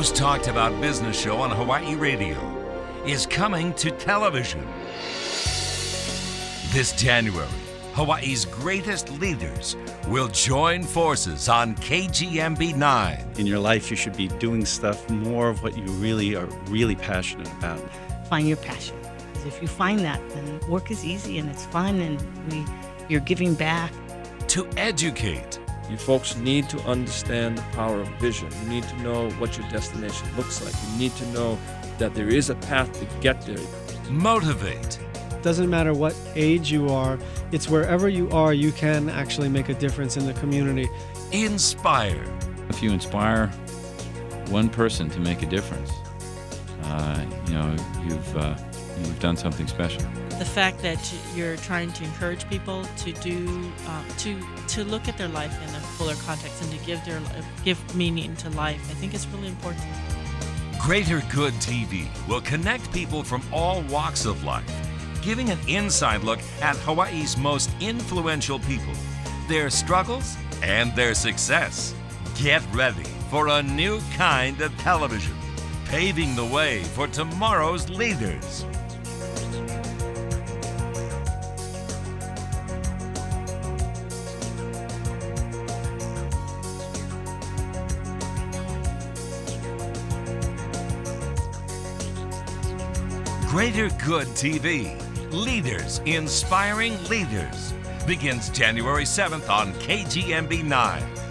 most talked about business show on Hawaii radio is coming to television. This January, Hawaii's greatest leaders will join forces on KGMB 9. In your life, you should be doing stuff more of what you really are really passionate about. Find your passion. Because if you find that, then work is easy and it's fun and we, you're giving back. To educate, You folks need to understand the power of vision. You need to know what your destination looks like. You need to know that there is a path to get there. motivate, Doesn't matter what age you are, it's wherever you are, you can actually make a difference in the community. inspire. If you inspire one person to make a difference, uh, you know you've uh, you've done something special. the fact that you're trying to encourage people to do uh, to to look at their life in a fuller context and to give their give meaning to life i think is really important Greater Good TV will connect people from all walks of life, giving an inside look at Hawaii's most influential people, their struggles, and their success. Get ready for a new kind of television, paving the way for tomorrow's leaders. Greater Good TV. Leaders inspiring leaders. Begins January 7th on KGMB 9.